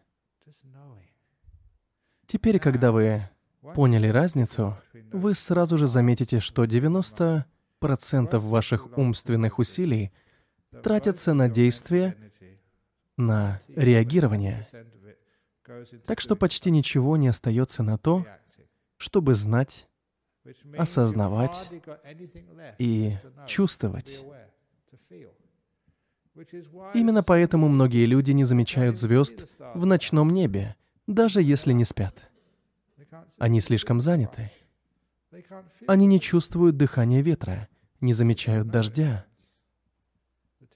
Теперь, когда вы поняли разницу, вы сразу же заметите, что 90% ваших умственных усилий тратятся на действие, на реагирование. Так что почти ничего не остается на то, чтобы знать, осознавать и чувствовать. Именно поэтому многие люди не замечают звезд в ночном небе, даже если не спят. Они слишком заняты. Они не чувствуют дыхания ветра, не замечают дождя,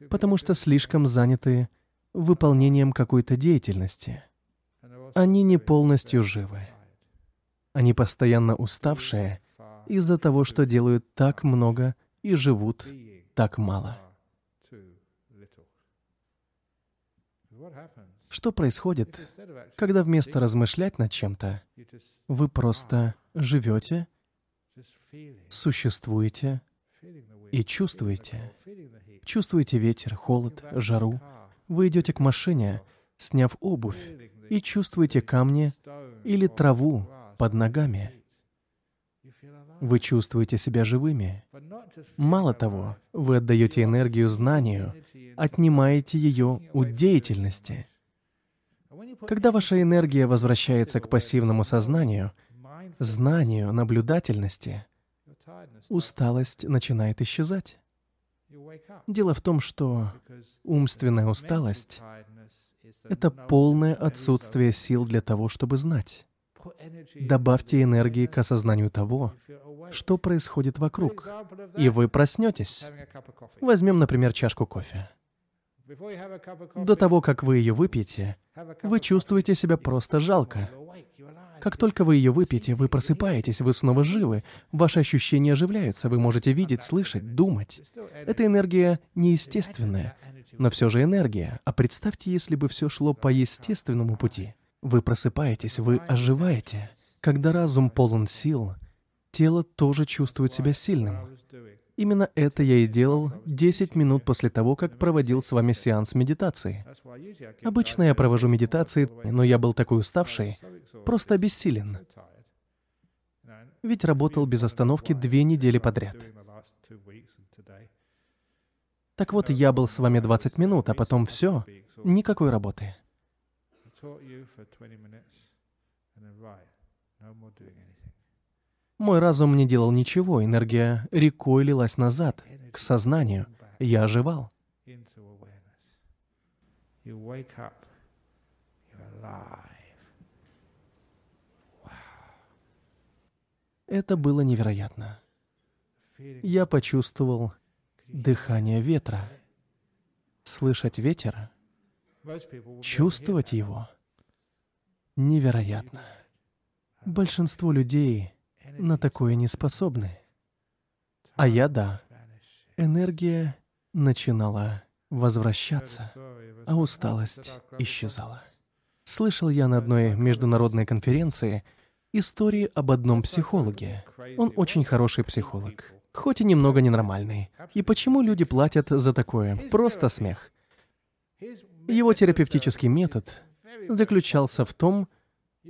потому что слишком заняты выполнением какой-то деятельности. Они не полностью живы. Они постоянно уставшие из-за того, что делают так много и живут так мало. Что происходит, когда вместо размышлять над чем-то, вы просто живете, существуете и чувствуете? Чувствуете ветер, холод, жару. Вы идете к машине, сняв обувь, и чувствуете камни или траву под ногами. Вы чувствуете себя живыми. Мало того, вы отдаете энергию знанию, отнимаете ее у деятельности. Когда ваша энергия возвращается к пассивному сознанию, знанию, наблюдательности, усталость начинает исчезать. Дело в том, что умственная усталость — это полное отсутствие сил для того, чтобы знать. Добавьте энергии к осознанию того, что происходит вокруг, и вы проснетесь. Возьмем, например, чашку кофе. До того, как вы ее выпьете, вы чувствуете себя просто жалко. Как только вы ее выпьете, вы просыпаетесь, вы снова живы, ваши ощущения оживляются, вы можете видеть, слышать, думать. Эта энергия неестественная, но все же энергия. А представьте, если бы все шло по естественному пути. Вы просыпаетесь, вы оживаете. Когда разум полон сил, тело тоже чувствует себя сильным. Именно это я и делал 10 минут после того, как проводил с вами сеанс медитации. Обычно я провожу медитации, но я был такой уставший, просто обессилен. Ведь работал без остановки две недели подряд. Так вот, я был с вами 20 минут, а потом все, никакой работы. Мой разум не делал ничего, энергия рекой лилась назад, к сознанию. Я оживал. Это было невероятно. Я почувствовал дыхание ветра. Слышать ветер, чувствовать его невероятно. Большинство людей на такое не способны. А я да. Энергия начинала возвращаться, а усталость исчезала. Слышал я на одной международной конференции истории об одном психологе. Он очень хороший психолог, хоть и немного ненормальный. И почему люди платят за такое? Просто смех. Его терапевтический метод заключался в том,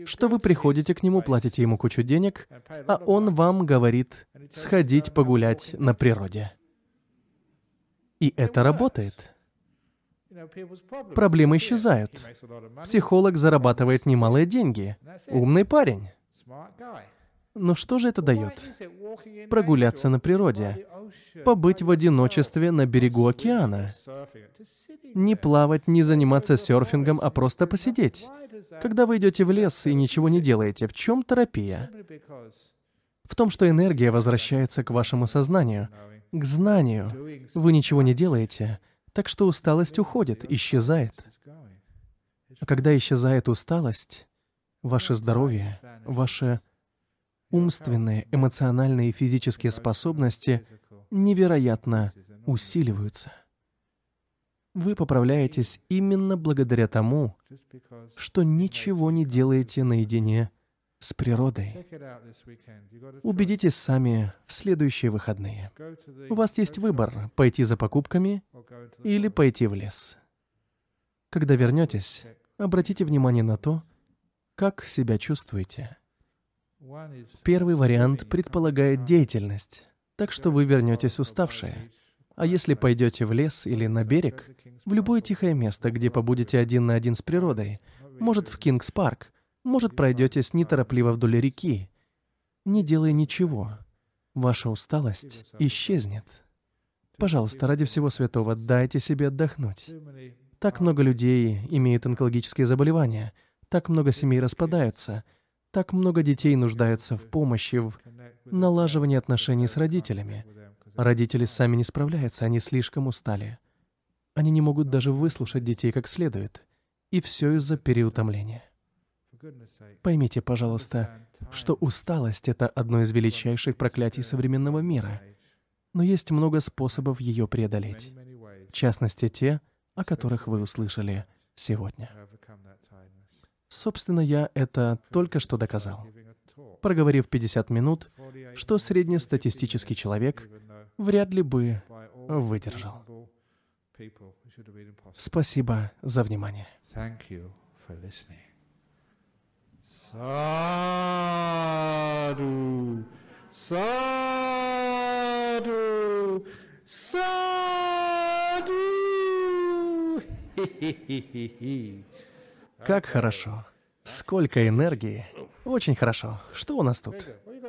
что вы приходите к нему, платите ему кучу денег, а он вам говорит сходить погулять на природе. И это работает. проблемы исчезают. Психолог зарабатывает немалые деньги. Умный парень. Но что же это дает? Прогуляться на природе, побыть в одиночестве на берегу океана, не плавать, не заниматься серфингом, а просто посидеть. Когда вы идете в лес и ничего не делаете, в чем терапия? В том, что энергия возвращается к вашему сознанию, к знанию. Вы ничего не делаете, так что усталость уходит, исчезает. А когда исчезает усталость, ваше здоровье, ваше умственные, эмоциональные и физические способности невероятно усиливаются. Вы поправляетесь именно благодаря тому, что ничего не делаете наедине с природой. Убедитесь сами в следующие выходные. У вас есть выбор — пойти за покупками или пойти в лес. Когда вернетесь, обратите внимание на то, как себя чувствуете. Первый вариант предполагает деятельность, так что вы вернетесь уставшие. А если пойдете в лес или на берег, в любое тихое место, где побудете один на один с природой, может, в Кингс-парк, может, пройдетесь неторопливо вдоль реки, не делая ничего, ваша усталость исчезнет. Пожалуйста, ради всего святого, дайте себе отдохнуть. Так много людей имеют онкологические заболевания, так много семей распадаются — так много детей нуждаются в помощи, в налаживании отношений с родителями. Родители сами не справляются, они слишком устали. Они не могут даже выслушать детей как следует. И все из-за переутомления. Поймите, пожалуйста, что усталость — это одно из величайших проклятий современного мира. Но есть много способов ее преодолеть. В частности, те, о которых вы услышали сегодня. Собственно, я это только что доказал. Проговорив 50 минут, что среднестатистический человек вряд ли бы выдержал. Спасибо за внимание. Саду, саду, саду. Хе-хе-хе-хе. Как хорошо. Сколько энергии. Очень хорошо. Что у нас тут?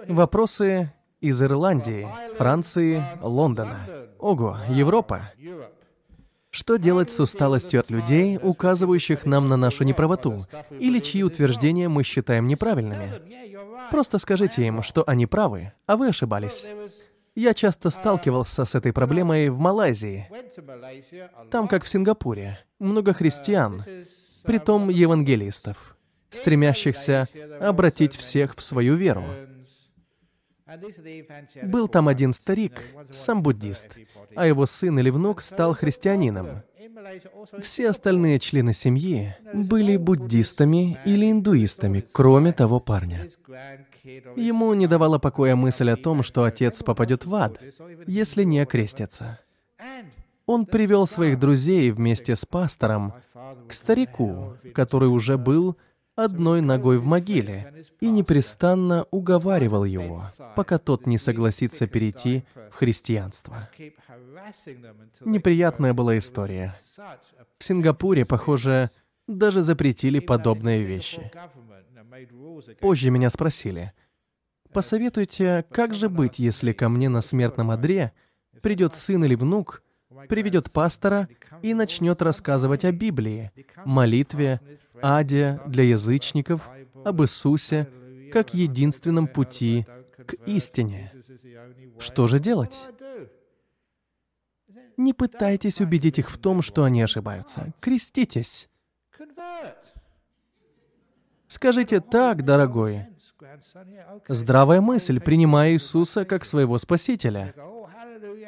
Вопросы из Ирландии, Франции, Лондона. Ого, Европа. Что делать с усталостью от людей, указывающих нам на нашу неправоту, или чьи утверждения мы считаем неправильными? Просто скажите им, что они правы, а вы ошибались. Я часто сталкивался с этой проблемой в Малайзии. Там, как в Сингапуре, много христиан, притом евангелистов, стремящихся обратить всех в свою веру. Был там один старик, сам буддист, а его сын или внук стал христианином. Все остальные члены семьи были буддистами или индуистами, кроме того парня. Ему не давала покоя мысль о том, что отец попадет в ад, если не окрестится. Он привел своих друзей вместе с пастором к старику, который уже был одной ногой в могиле, и непрестанно уговаривал его, пока тот не согласится перейти в христианство. Неприятная была история. В Сингапуре, похоже, даже запретили подобные вещи. Позже меня спросили, «Посоветуйте, как же быть, если ко мне на смертном одре придет сын или внук, приведет пастора и начнет рассказывать о Библии, молитве, аде для язычников, об Иисусе, как единственном пути к истине. Что же делать? Не пытайтесь убедить их в том, что они ошибаются. Креститесь. Скажите так, дорогой. Здравая мысль, принимая Иисуса как своего Спасителя.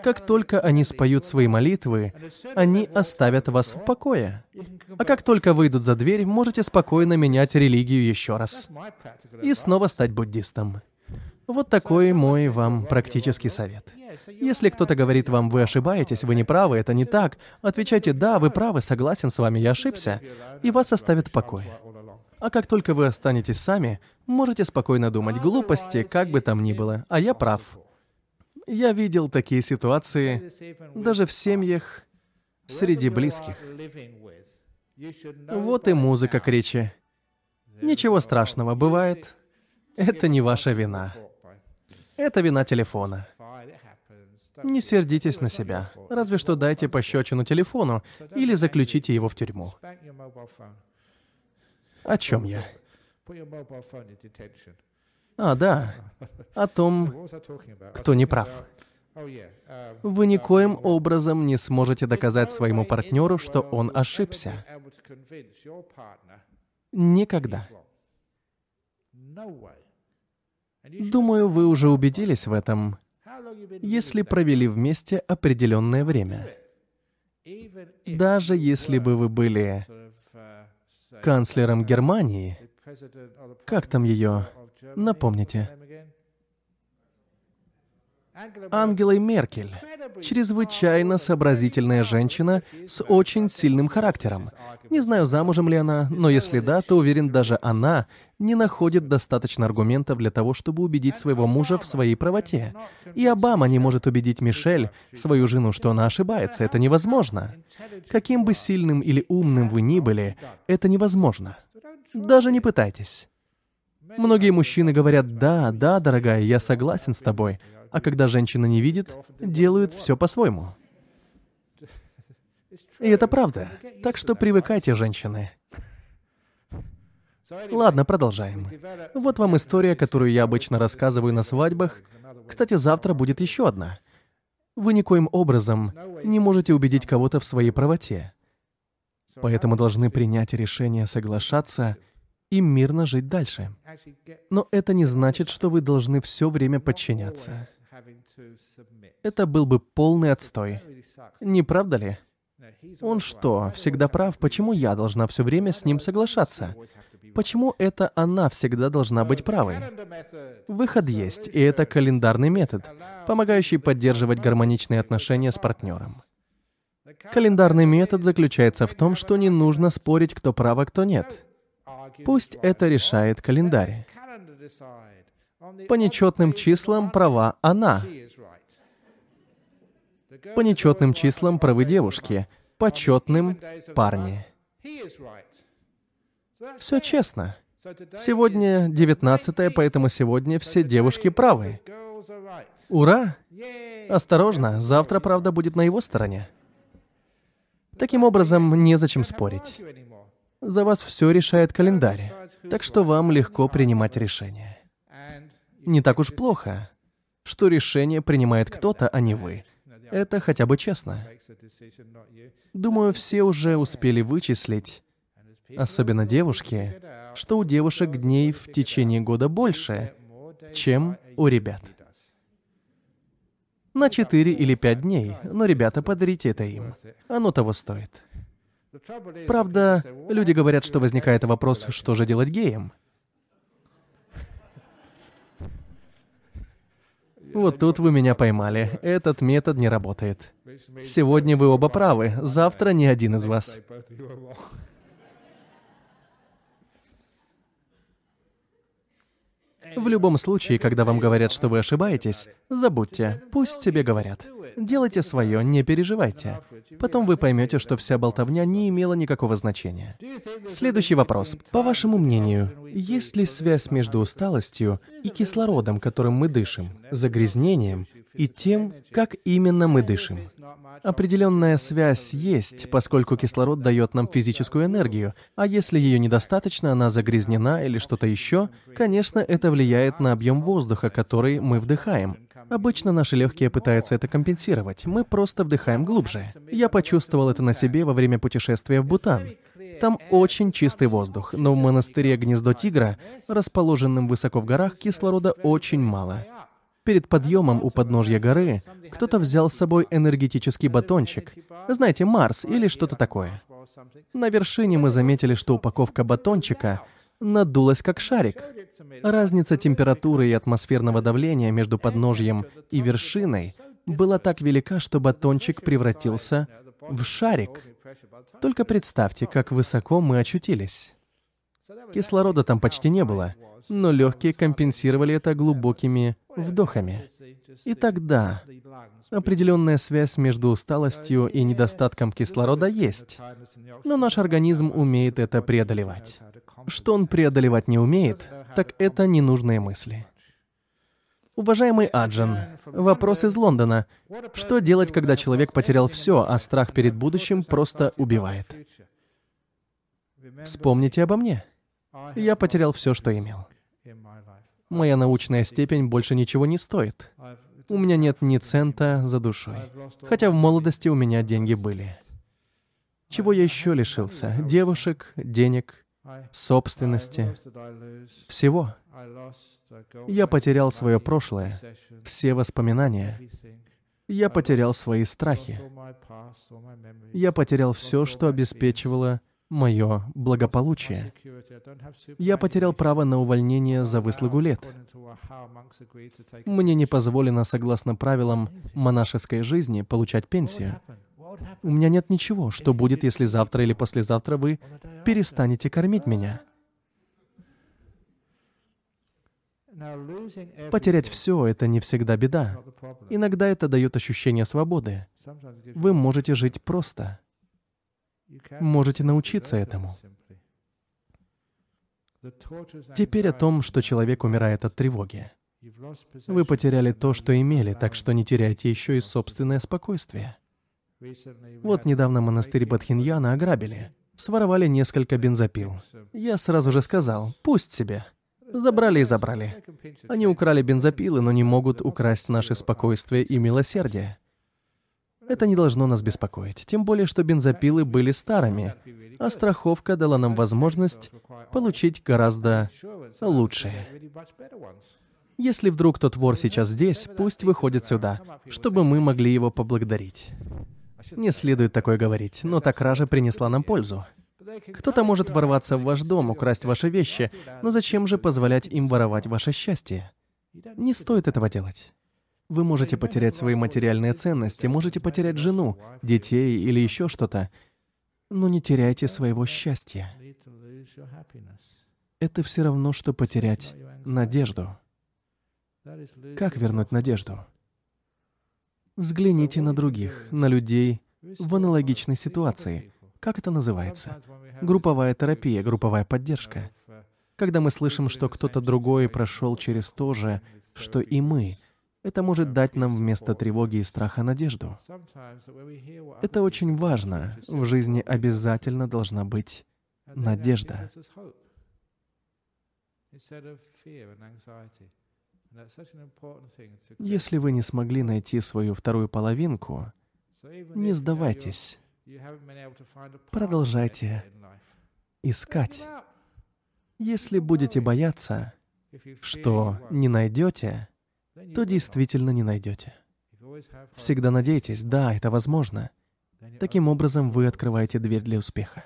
Как только они споют свои молитвы, они оставят вас в покое. А как только выйдут за дверь, можете спокойно менять религию еще раз. И снова стать буддистом. Вот такой мой вам практический совет. Если кто-то говорит вам, вы ошибаетесь, вы не правы, это не так, отвечайте, да, вы правы, согласен с вами, я ошибся, и вас оставят в покое. А как только вы останетесь сами, можете спокойно думать глупости, как бы там ни было, а я прав. Я видел такие ситуации даже в семьях, среди близких. Вот и музыка к речи. Ничего страшного, бывает. Это не ваша вина. Это вина телефона. Не сердитесь на себя. Разве что дайте пощечину телефону или заключите его в тюрьму. О чем я? А, да. О том, кто не прав. Вы никоим образом не сможете доказать своему партнеру, что он ошибся. Никогда. Думаю, вы уже убедились в этом, если провели вместе определенное время. Даже если бы вы были канцлером Германии, как там ее, напомните, Ангелой Меркель. Чрезвычайно сообразительная женщина с очень сильным характером. Не знаю, замужем ли она, но если да, то уверен, даже она не находит достаточно аргументов для того, чтобы убедить своего мужа в своей правоте. И Обама не может убедить Мишель, свою жену, что она ошибается. Это невозможно. Каким бы сильным или умным вы ни были, это невозможно. Даже не пытайтесь. Многие мужчины говорят, да, да, дорогая, я согласен с тобой, а когда женщина не видит, делают все по-своему. И это правда. Так что привыкайте, женщины. Ладно, продолжаем. Вот вам история, которую я обычно рассказываю на свадьбах. Кстати, завтра будет еще одна. Вы никоим образом не можете убедить кого-то в своей правоте. Поэтому должны принять решение соглашаться и мирно жить дальше. Но это не значит, что вы должны все время подчиняться. Это был бы полный отстой. Не правда ли? Он что, всегда прав? Почему я должна все время с ним соглашаться? Почему это она всегда должна быть правой? Выход есть, и это календарный метод, помогающий поддерживать гармоничные отношения с партнером. Календарный метод заключается в том, что не нужно спорить, кто прав, а кто нет. Пусть это решает календарь. По нечетным числам права она. По нечетным числам правы девушки, по четным — парни. Все честно. Сегодня 19 поэтому сегодня все девушки правы. Ура! Осторожно, завтра правда будет на его стороне. Таким образом, незачем спорить. За вас все решает календарь, так что вам легко принимать решения. Не так уж плохо, что решение принимает кто-то, а не вы. Это хотя бы честно. Думаю, все уже успели вычислить, особенно девушки, что у девушек дней в течение года больше, чем у ребят. На 4 или 5 дней, но, ребята, подарите это им. Оно того стоит. Правда, люди говорят, что возникает вопрос, что же делать геям. Вот тут вы меня поймали. Этот метод не работает. Сегодня вы оба правы, завтра ни один из вас. В любом случае, когда вам говорят, что вы ошибаетесь, забудьте, пусть тебе говорят. Делайте свое, не переживайте. Потом вы поймете, что вся болтовня не имела никакого значения. Следующий вопрос. По вашему мнению, есть ли связь между усталостью и кислородом, которым мы дышим, загрязнением и тем, как именно мы дышим? Определенная связь есть, поскольку кислород дает нам физическую энергию, а если ее недостаточно, она загрязнена или что-то еще, конечно, это влияет на объем воздуха, который мы вдыхаем. Обычно наши легкие пытаются это компенсировать. Мы просто вдыхаем глубже. Я почувствовал это на себе во время путешествия в Бутан. Там очень чистый воздух, но в монастыре Гнездо Тигра, расположенном высоко в горах, кислорода очень мало. Перед подъемом у подножья горы кто-то взял с собой энергетический батончик. Знаете, Марс или что-то такое. На вершине мы заметили, что упаковка батончика надулась как шарик. Разница температуры и атмосферного давления между подножьем и вершиной была так велика, что батончик превратился в шарик. Только представьте, как высоко мы очутились. Кислорода там почти не было, но легкие компенсировали это глубокими вдохами. И тогда определенная связь между усталостью и недостатком кислорода есть, но наш организм умеет это преодолевать. Что он преодолевать не умеет, так это ненужные мысли. Уважаемый Аджан, вопрос из Лондона. Что делать, когда человек потерял все, а страх перед будущим просто убивает? Вспомните обо мне. Я потерял все, что имел. Моя научная степень больше ничего не стоит. У меня нет ни цента за душой. Хотя в молодости у меня деньги были. Чего я еще лишился? Девушек, денег, собственности, всего. Я потерял свое прошлое, все воспоминания. Я потерял свои страхи. Я потерял все, что обеспечивало мое благополучие. Я потерял право на увольнение за выслугу лет. Мне не позволено, согласно правилам монашеской жизни, получать пенсию. У меня нет ничего. Что будет, если завтра или послезавтра вы перестанете кормить меня? Потерять все — это не всегда беда. Иногда это дает ощущение свободы. Вы можете жить просто. Можете научиться этому. Теперь о том, что человек умирает от тревоги. Вы потеряли то, что имели, так что не теряйте еще и собственное спокойствие. Вот недавно монастырь Бадхиньяна ограбили. Своровали несколько бензопил. Я сразу же сказал, пусть себе. Забрали и забрали. Они украли бензопилы, но не могут украсть наше спокойствие и милосердие. Это не должно нас беспокоить, тем более, что бензопилы были старыми, а страховка дала нам возможность получить гораздо лучшие. Если вдруг тот вор сейчас здесь, пусть выходит сюда, чтобы мы могли его поблагодарить. Не следует такое говорить, но та кража принесла нам пользу. Кто-то может ворваться в ваш дом, украсть ваши вещи, но зачем же позволять им воровать ваше счастье? Не стоит этого делать. Вы можете потерять свои материальные ценности, можете потерять жену, детей или еще что-то, но не теряйте своего счастья. Это все равно, что потерять надежду. Как вернуть надежду? Взгляните на других, на людей в аналогичной ситуации. Как это называется? Групповая терапия, групповая поддержка. Когда мы слышим, что кто-то другой прошел через то же, что и мы, это может дать нам вместо тревоги и страха надежду. Это очень важно. В жизни обязательно должна быть надежда. Если вы не смогли найти свою вторую половинку, не сдавайтесь. Продолжайте искать. Если будете бояться, что не найдете, то действительно не найдете. Всегда надейтесь, да, это возможно. Таким образом, вы открываете дверь для успеха.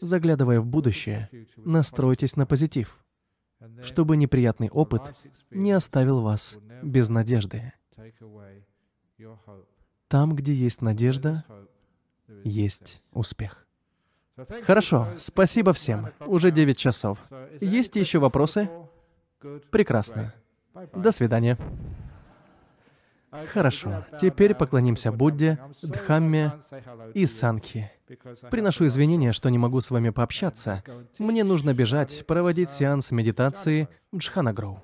Заглядывая в будущее, настройтесь на позитив, чтобы неприятный опыт не оставил вас без надежды. Там, где есть надежда, есть успех. Хорошо, спасибо всем. Уже 9 часов. Есть еще вопросы? Прекрасно. До свидания. Хорошо, теперь поклонимся Будде, Дхамме и Санхи. Приношу извинения, что не могу с вами пообщаться. Мне нужно бежать, проводить сеанс медитации в Джханагроу.